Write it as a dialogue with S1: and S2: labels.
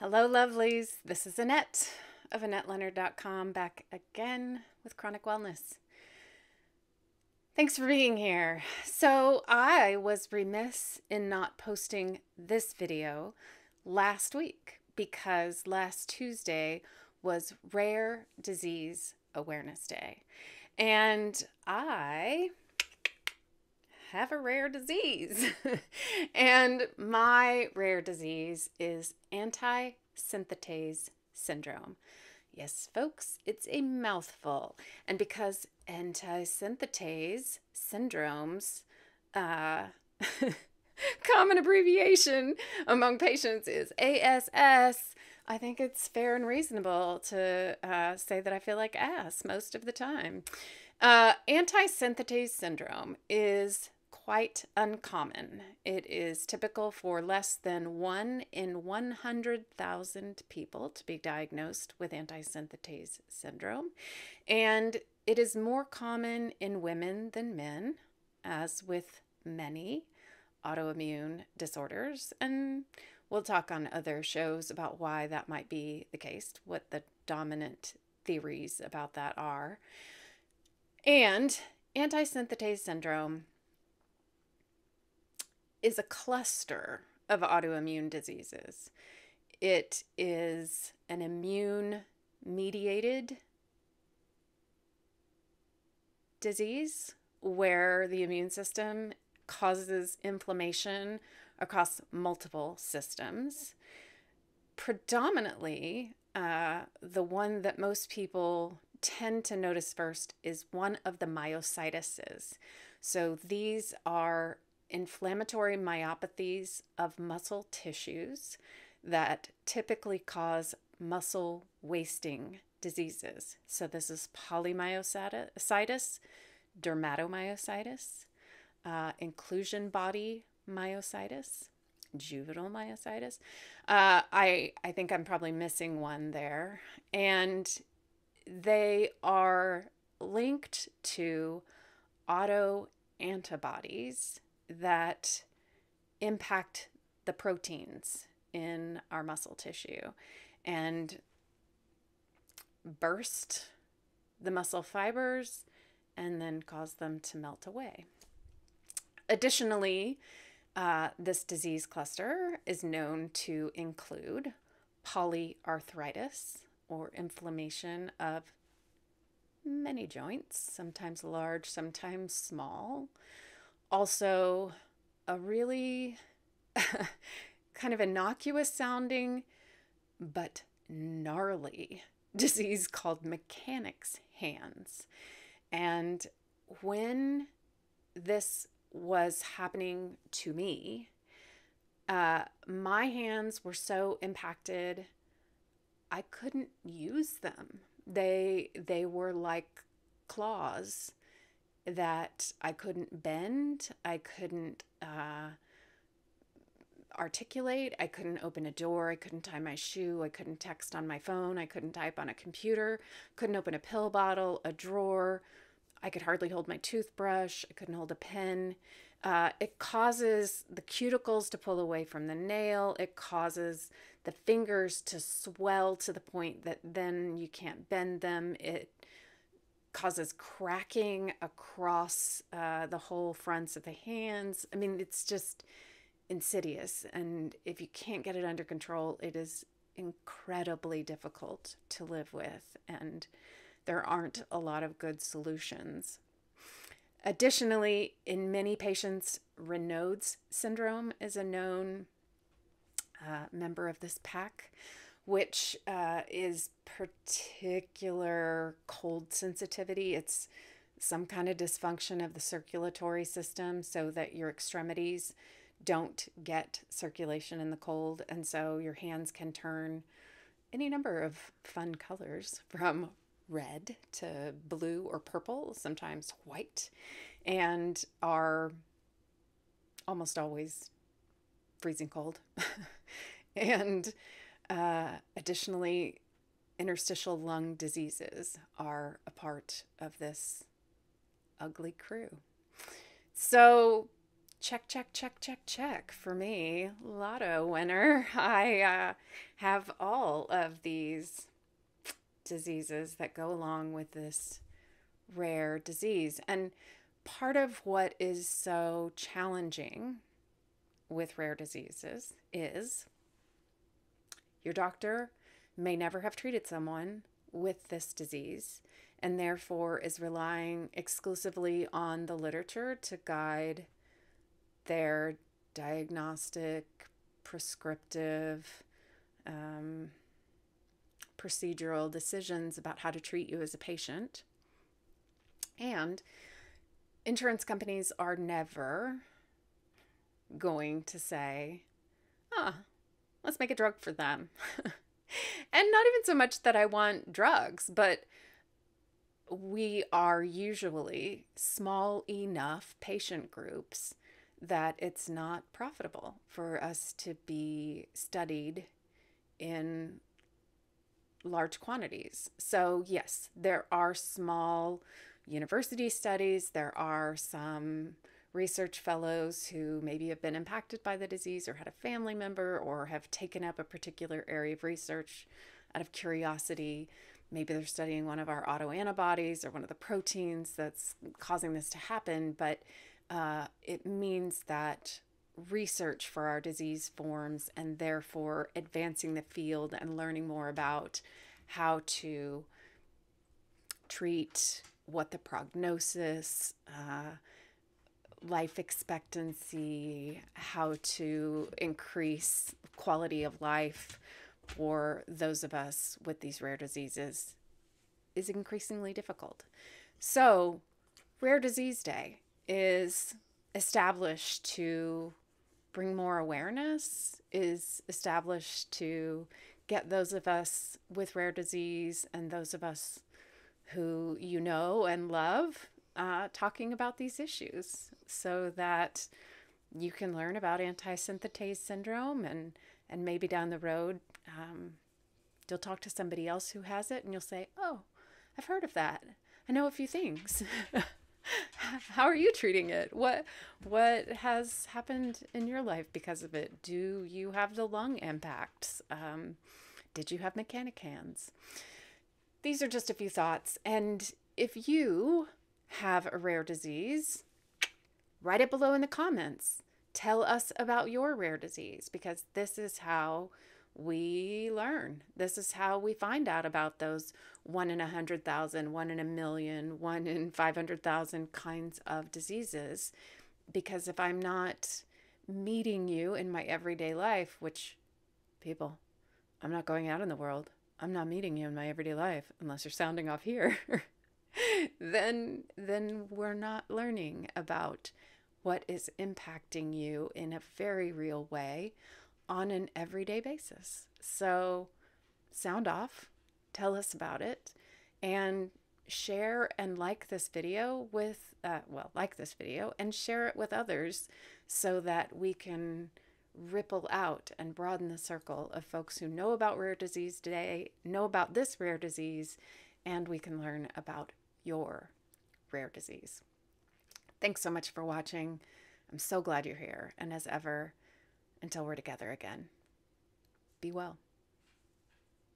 S1: Hello, lovelies. This is Annette of AnnetteLeonard.com back again with Chronic Wellness. Thanks for being here. So, I was remiss in not posting this video last week because last Tuesday was Rare Disease Awareness Day. And I have a rare disease. and my rare disease is anti synthetase syndrome. Yes, folks, it's a mouthful. And because anti synthetase syndromes, uh, common abbreviation among patients is ASS, I think it's fair and reasonable to uh, say that I feel like ass most of the time. Uh, anti synthetase syndrome is quite uncommon. It is typical for less than 1 in 100,000 people to be diagnosed with antisynthetase syndrome, and it is more common in women than men, as with many autoimmune disorders. And we'll talk on other shows about why that might be the case, what the dominant theories about that are. And antisynthetase syndrome is a cluster of autoimmune diseases. It is an immune mediated disease where the immune system causes inflammation across multiple systems. Predominantly, uh, the one that most people tend to notice first is one of the myositis. So these are inflammatory myopathies of muscle tissues that typically cause muscle wasting diseases. So, this is polymyositis, dermatomyositis, uh, inclusion body myositis, juvenile myositis. Uh, I, I think I'm probably missing one there. And they are linked to auto antibodies that impact the proteins in our muscle tissue and burst the muscle fibers and then cause them to melt away. Additionally, uh, this disease cluster is known to include polyarthritis or inflammation of many joints, sometimes large, sometimes small, also a really kind of innocuous sounding but gnarly disease called mechanics hands. And when this was happening to me, uh, my hands were so impacted, I couldn't use them. They they were like claws that I couldn't bend, I couldn't uh, articulate, I couldn't open a door, I couldn't tie my shoe, I couldn't text on my phone, I couldn't type on a computer, couldn't open a pill bottle, a drawer. I could hardly hold my toothbrush, I couldn't hold a pen. Uh, it causes the cuticles to pull away from the nail. It causes the fingers to swell to the point that then you can't bend them. It causes cracking across uh, the whole fronts of the hands. I mean, it's just insidious. And if you can't get it under control, it is incredibly difficult to live with. And there aren't a lot of good solutions. Additionally, in many patients, Raynaud's syndrome is a known uh, member of this pack which uh, is particular cold sensitivity. It's some kind of dysfunction of the circulatory system so that your extremities don't get circulation in the cold. And so your hands can turn any number of fun colors from red to blue or purple, sometimes white, and are almost always freezing cold. and uh, additionally, interstitial lung diseases are a part of this ugly crew. So, check, check, check, check, check for me. Lotto winner. I uh, have all of these diseases that go along with this rare disease. And part of what is so challenging with rare diseases is your doctor may never have treated someone with this disease and therefore is relying exclusively on the literature to guide their diagnostic, prescriptive, um, procedural decisions about how to treat you as a patient. And insurance companies are never going to say, ah, let's make a drug for them. and not even so much that I want drugs, but we are usually small enough patient groups that it's not profitable for us to be studied in large quantities. So, yes, there are small university studies, there are some research fellows who maybe have been impacted by the disease or had a family member or have taken up a particular area of research out of curiosity. Maybe they're studying one of our autoantibodies or one of the proteins that's causing this to happen, but uh, it means that research for our disease forms and therefore advancing the field and learning more about how to treat what the prognosis, uh, life expectancy, how to increase quality of life for those of us with these rare diseases is increasingly difficult. So, Rare Disease Day is established to bring more awareness, is established to get those of us with rare disease and those of us who you know and love uh, talking about these issues so that you can learn about antisynthetase syndrome and and maybe down the road um, you'll talk to somebody else who has it and you'll say oh i've heard of that. I know a few things. How are you treating it? What what has happened in your life because of it? Do you have the lung impacts? Um, did you have mechanic hands? These are just a few thoughts. And if you have a rare disease write it below in the comments tell us about your rare disease because this is how we learn. This is how we find out about those one in a hundred thousand, one in a million, one in 500,000 kinds of diseases. Because if I'm not meeting you in my everyday life, which people, I'm not going out in the world, I'm not meeting you in my everyday life unless you're sounding off here, then, then we're not learning about what is impacting you in a very real way on an everyday basis. So, sound off, tell us about it, and share and like this video with, uh, well, like this video and share it with others so that we can ripple out and broaden the circle of folks who know about rare disease today, know about this rare disease, and we can learn about your rare disease. Thanks so much for watching. I'm so glad you're here. And as ever, until we're together again. Be well.